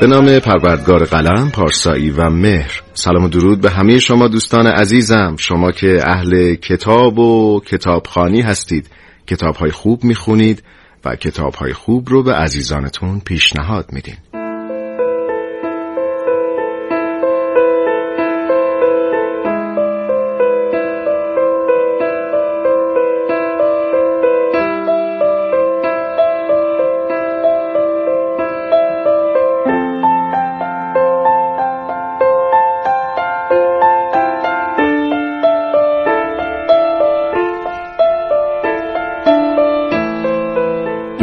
به نام پروردگار قلم، پارسایی و مهر. سلام و درود به همه شما دوستان عزیزم. شما که اهل کتاب و کتابخانی هستید کتابهای خوب می‌خونید و کتابهای خوب رو به عزیزانتون پیشنهاد میدین.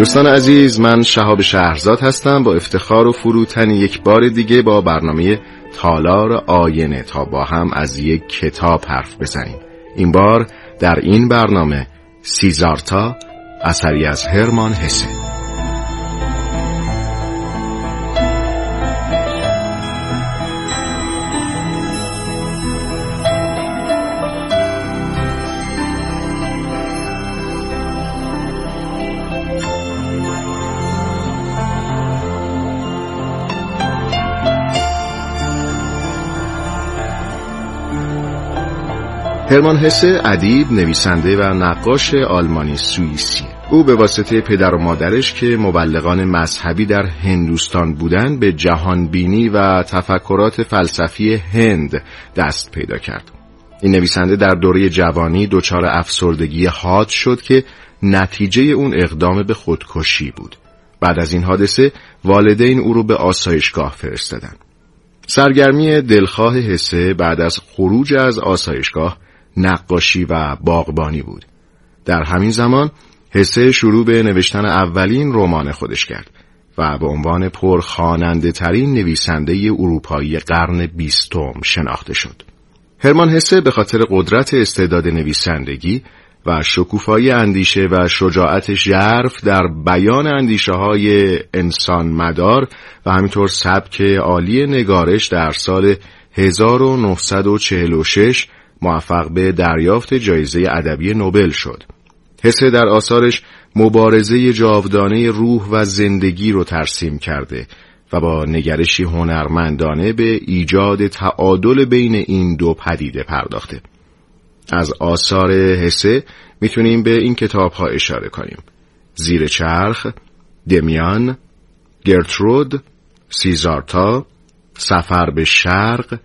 دوستان عزیز من شهاب شهرزاد هستم با افتخار و فروتنی یک بار دیگه با برنامه تالار آینه تا با هم از یک کتاب حرف بزنیم. این بار در این برنامه سیزارتا اثری از هرمان هسه هرمان هسه ادیب نویسنده و نقاش آلمانی سوئیسی. او به واسطه پدر و مادرش که مبلغان مذهبی در هندوستان بودند به جهانبینی و تفکرات فلسفی هند دست پیدا کرد. این نویسنده در دوره جوانی دچار افسردگی حاد شد که نتیجه اون اقدام به خودکشی بود. بعد از این حادثه والدین او رو به آسایشگاه فرستادند سرگرمی دلخواه حسه بعد از خروج از آسایشگاه نقاشی و باغبانی بود در همین زمان حسه شروع به نوشتن اولین رمان خودش کرد و به عنوان پرخاننده ترین نویسنده اروپایی قرن بیستم شناخته شد. هرمان حسه به خاطر قدرت استعداد نویسندگی و شکوفایی اندیشه و شجاعت ژرف در بیان اندیشه های انسان مدار و همینطور سبک عالی نگارش در سال 1946 موفق به دریافت جایزه ادبی نوبل شد. حسه در آثارش مبارزه جاودانه روح و زندگی رو ترسیم کرده و با نگرشی هنرمندانه به ایجاد تعادل بین این دو پدیده پرداخته. از آثار حسه می‌تونیم به این کتاب ها اشاره کنیم. زیر چرخ، دمیان، گرترود، سیزارتا، سفر به شرق،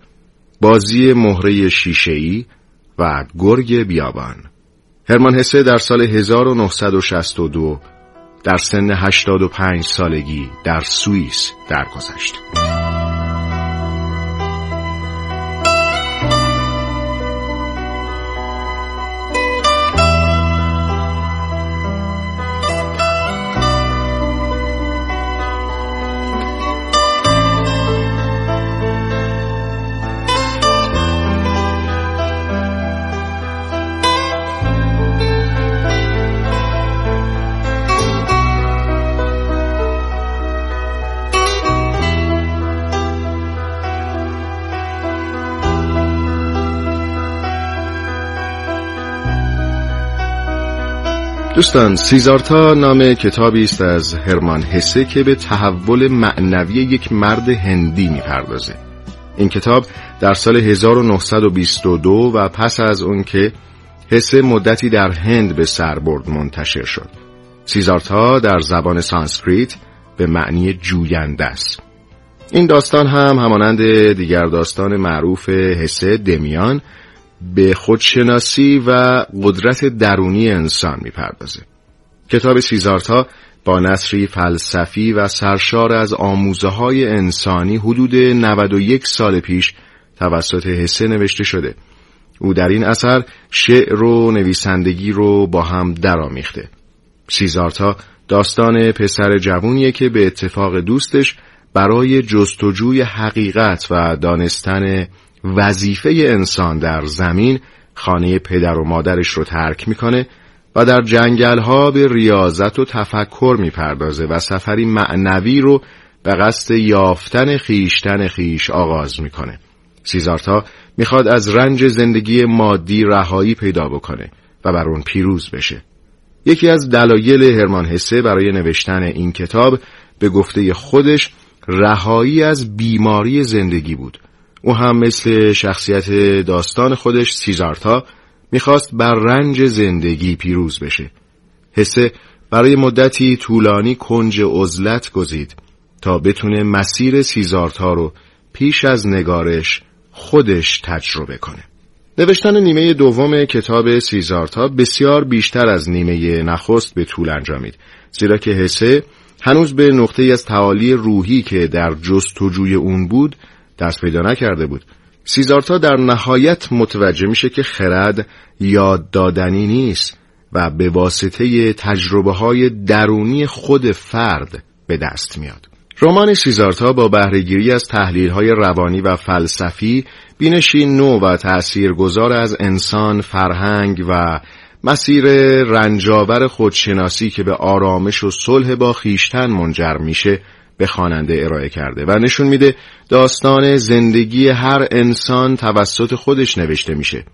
بازی مهره شیشه‌ای و گرگ بیابان هرمان هسه در سال 1962 در سن 85 سالگی در سوئیس درگذشت. دوستان سیذارتا نام کتابی است از هرمان هسه که به تحول معنوی یک مرد هندی می‌پردازه. این کتاب در سال 1922 و پس از اون که هسه مدتی در هند به سر برد منتشر شد. سیذارتا در زبان سانسکریت به معنی جوینده است. این داستان هم همانند دیگر داستان معروف هسه دمیان به خودشناسی و قدرت درونی انسان می‌پردازه. کتاب سیزارتا با نصری فلسفی و سرشار از آموزه های انسانی حدود 91 سال پیش توسط حسه نوشته شده. او در این اثر شعر و نویسندگی رو با هم درآمیخته. سیزارتا داستان پسر جوونیه که به اتفاق دوستش برای جستجوی حقیقت و دانستن وظیفه انسان در زمین خانه پدر و مادرش رو ترک می‌کنه و در جنگل ها به ریاضت و تفکر می‌پردازه و سفری معنوی رو به قصد یافتن خیشتن خیش آغاز می‌کنه. سیزارتا می‌خواد از رنج زندگی مادی رهایی پیدا بکنه و بر اون پیروز بشه. یکی از دلایل هرمان حسه برای نوشتن این کتاب به گفته خودش رهایی از بیماری زندگی بود. او هم مثل شخصیت داستان خودش سیزارتا می‌خواست بر رنج زندگی پیروز بشه. حسه برای مدتی طولانی کنج عزلت گزید تا بتونه مسیر سیزارتا رو پیش از نگارش خودش تجربه کنه. نوشتن نیمه دوم کتاب سیزارتا بسیار بیشتر از نیمه نخست به طول انجامید زیرا که حسه هنوز به نقطه از تعالی روحی که در جستجوی اون بود دست پیدا نکرده بود. سیزارتا در نهایت متوجه میشه که خرد یاد دادنی نیست و به واسطه تجربه های درونی خود فرد به دست میاد. رمان سیزارتا با بهرهگیری از تحلیل های روانی و فلسفی بینشی نو و تأثیرگذار از انسان، فرهنگ و مسیر رنجاور خودشناسی که به آرامش و صلح با خیشتن منجر میشه به خواننده ارائه کرده و نشون میده داستان زندگی هر انسان توسط خودش نوشته میشه.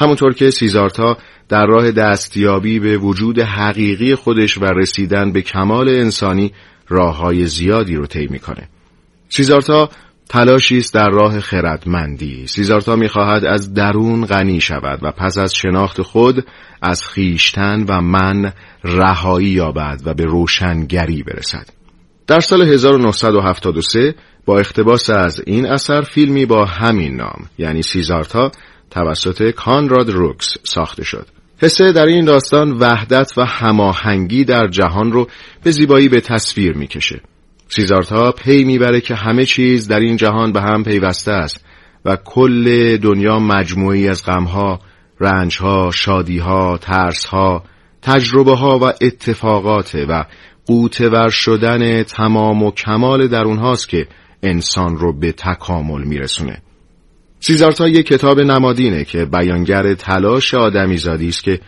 همونطور که سیزارتا در راه دستیابی به وجود حقیقی خودش و رسیدن به کمال انسانی راه های زیادی رو طی می‌کنه. سیزارتا تلاشی است در راه خردمندی. سیزارتا می‌خواهد از درون غنی شود و پس از شناخت خود از خیشتن و من رهایی یابد و به روشنگری برسد. در سال 1973 با اقتباس از این اثر فیلمی با همین نام یعنی سیزارتا توسط کانراد روکس ساخته شد. حسه در این داستان وحدت و هماهنگی در جهان رو به زیبایی به تصویر می‌کشه. سیزارتا پی می‌بره که همه چیز در این جهان به هم پیوسته است و کل دنیا مجموعی از غمها، رنجها، شادیها، ترسها، تجربه ها و اتفاقات و قوتور شدن تمام و کمال در اونهاست که انسان رو به تکامل میرسونه. سیزارتا یک کتاب نمادینه که بیانگر تلاش آدمیزادی است که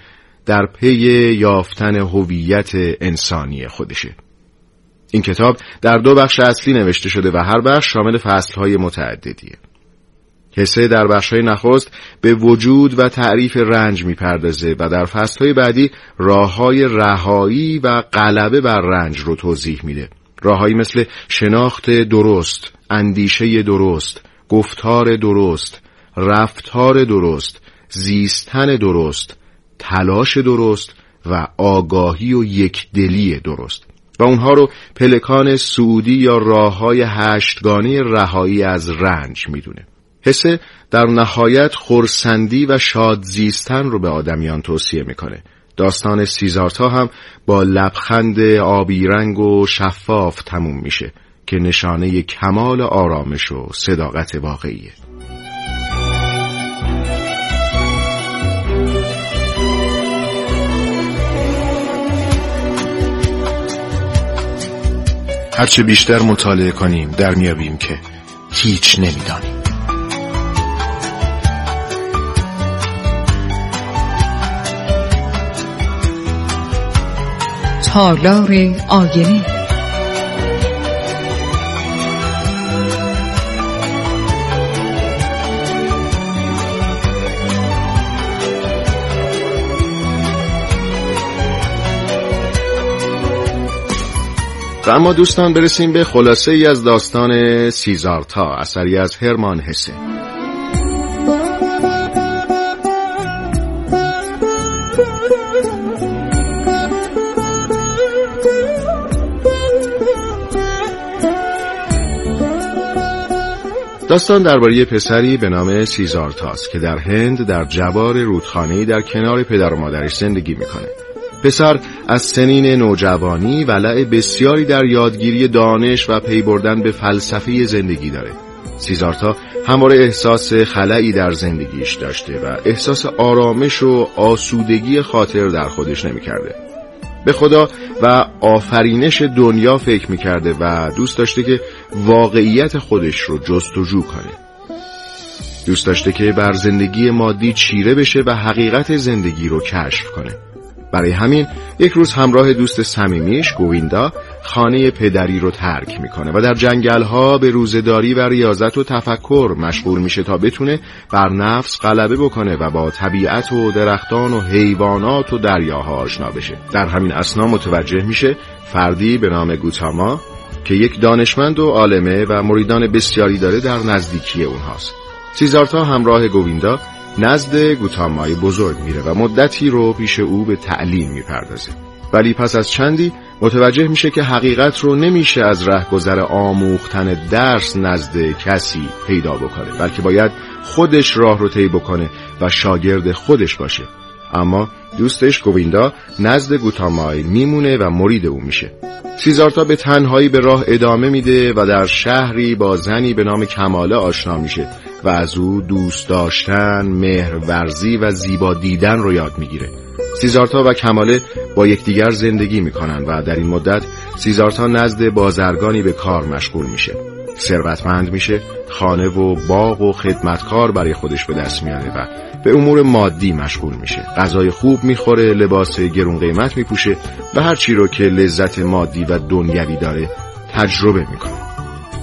در پی یافتن هویت انسانی خودشه. این کتاب در دو بخش اصلی نوشته شده و هر بخش شامل فصلهای متعددیه. حسه در بخشهای نخست به وجود و تعریف رنج می‌پردازه و در فصلهای بعدی راههای رهایی و غلبه بر رنج رو توضیح میده. راههایی مثل شناخت درست، اندیشه درست، گفتار درست، رفتار درست، زیستن درست، تلاش درست و آگاهی و یکدلی درست. و اونها رو پلکان سعودی یا راه های هشتگانی رهایی از رنج می‌دونه. حسه در نهایت خورسندی و شاد زیستن رو به آدمیان توصیه می‌کنه. داستان سیزارتا هم با لبخند آبی رنگ و شفاف تموم میشه که نشانه کمال آرامش و صداقت واقعیه. هرچه بیشتر مطالعه کنیم در میابیم که هیچ نمی‌دانیم تالار آینه. و اما دوستان برسیم به خلاصه ای از داستان سیزارتا اثری از هرمان هسه داستان درباره پسری به نام سیزارتاست که در هند در جوار رودخانه‌ای در کنار پدر و مادرش زندگی می‌کنه. پسر از سنین نوجوانی ولع بسیاری در یادگیری دانش و پی بردن به فلسفه زندگی داره سیزارتا همواره احساس خلایی در زندگیش داشته و احساس آرامش و آسودگی خاطر در خودش نمی‌کرده. به خدا و آفرینش دنیا فکر می‌کرده و دوست داشته که واقعیت خودش رو جستجو کنه. دوست داشته که بر زندگی مادی چیره بشه و حقیقت زندگی رو کشف کنه. برای همین یک روز همراه دوست صمیمیش گویندا خانه پدری رو ترک می‌کنه و در جنگل ها به روزداری و ریاضت و تفکر مشغول میشه تا بتونه بر نفس غلبه بکنه و با طبیعت و درختان و حیوانات و دریاها آشنا بشه. در همین اسنا متوجه میشه فردی به نام گوتاما که یک دانشمند و عالمه و مریدان بسیاری داره در نزدیکی اونهاست. سیزارتا همراه گویندا نزد گوتامای بزرگ میره و مدتی رو پیش او به تعلیم می‌پردازه. ولی پس از چندی متوجه میشه که حقیقت رو نمیشه از رهگذر آموختن درس نزد کسی پیدا بکنه بلکه باید خودش راه رو طی بکنه و شاگرد خودش باشه. اما دوستش گویندا نزد گوتامای میمونه و مرید او میشه. سیزارتا به تنهایی به راه ادامه میده و در شهری با زنی به نام کماله آشنا میشه و از او دوست داشتن، مهرورزی و زیبا دیدن رو یاد می‌گیره. سیزارتا و کماله با یکدیگر زندگی می‌کنن و در این مدت سیزارتا نزد بازرگانی به کار مشغول میشه. ثروتمند میشه خانه و باغ و خدمتکار برای خودش به دست میاره و به امور مادی مشغول میشه. غذای خوب می‌خوره لباس گرون قیمت میپوشه و هر چی رو که لذت مادی و دنیوی داره تجربه می‌کنه.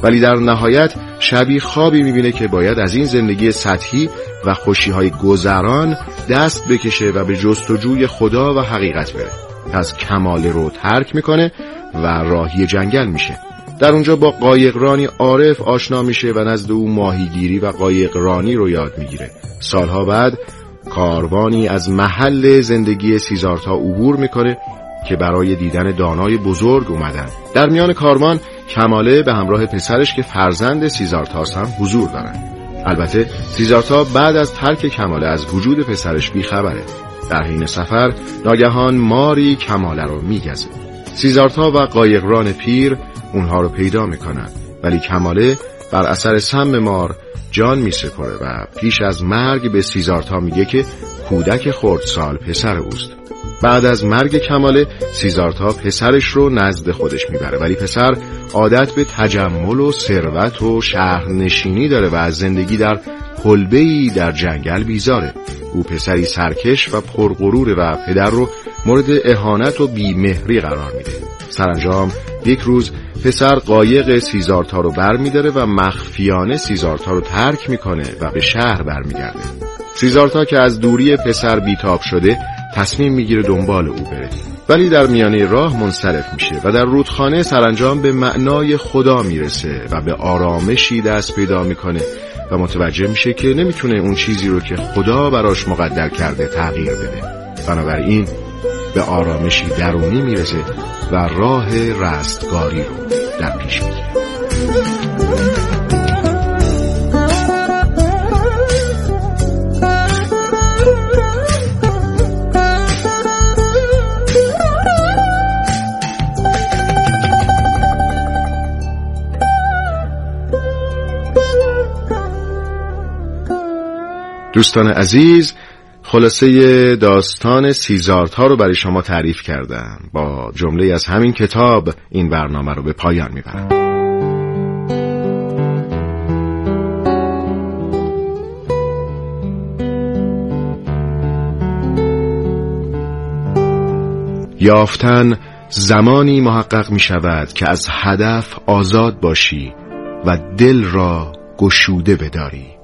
ولی در نهایت شبی خوابی می‌بینه که باید از این زندگی سطحی و خوشیهای گذران دست بکشه و به جستجوی خدا و حقیقت بره. پس کمال رو ترک می‌کنه و راهی جنگل میشه. در اونجا با قایقرانی عارف آشنا میشه و نزد او ماهیگیری و قایقرانی رو یاد می‌گیره. سالها بعد کاروانی از محل زندگی سیزارتا عبور می‌کنه که برای دیدن دانای بزرگ اومدن. در میان کاروان کماله به همراه پسرش که فرزند سیزارتاس هم حضور دارن. البته سیزارتا بعد از ترک کماله از وجود پسرش بیخبره. در حین سفر ناگهان ماری کماله رو میگزه. سیزارتا و قایقران پیر اونها رو پیدا می‌کنن. ولی کماله بر اثر سم مار جان میسپره و پیش از مرگ به سیزارتا میگه که کودک خردسال پسر اوست. بعد از مرگ کماله سیزارتا پسرش رو نزد خودش می‌بره. ولی پسر عادت به تجمل و ثروت و شهرنشینی داره و از زندگی در کلبه‌ای در جنگل بیزاره. او پسری سرکش و پرغروره و پدر رو مورد اهانت و بیمهری قرار میده. سرانجام یک روز پسر قایق سیزارتا رو بر میداره و مخفیانه سیزارتا رو ترک می‌کنه و به شهر برمیگرده. سیزارتا که از دوری پسر بیتاب شده تصمیم می‌گیره دنبال او بره. ولی در میانه راه منصرف میشه و در رودخانه سرانجام به معنای خدا می‌رسه و به آرامشی دست پیدا می‌کنه و متوجه میشه که نمی‌تونه اون چیزی رو که خدا براش مقدر کرده تغییر بده. بنابراین به آرامشی درونی می‌رسه و راه رستگاری رو در پیش می‌گیره. دوستان عزیز خلاصه داستان سیزارتا رو برای شما تعریف کردم. با جمله از همین کتاب این برنامه رو به پایان می‌برم. یافتن زمانی محقق می شود که از هدف آزاد باشی و دل را گشوده بداری.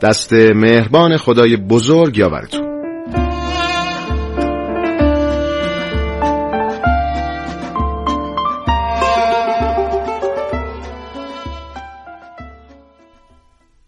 دست مهربان خدای بزرگ یاورتون.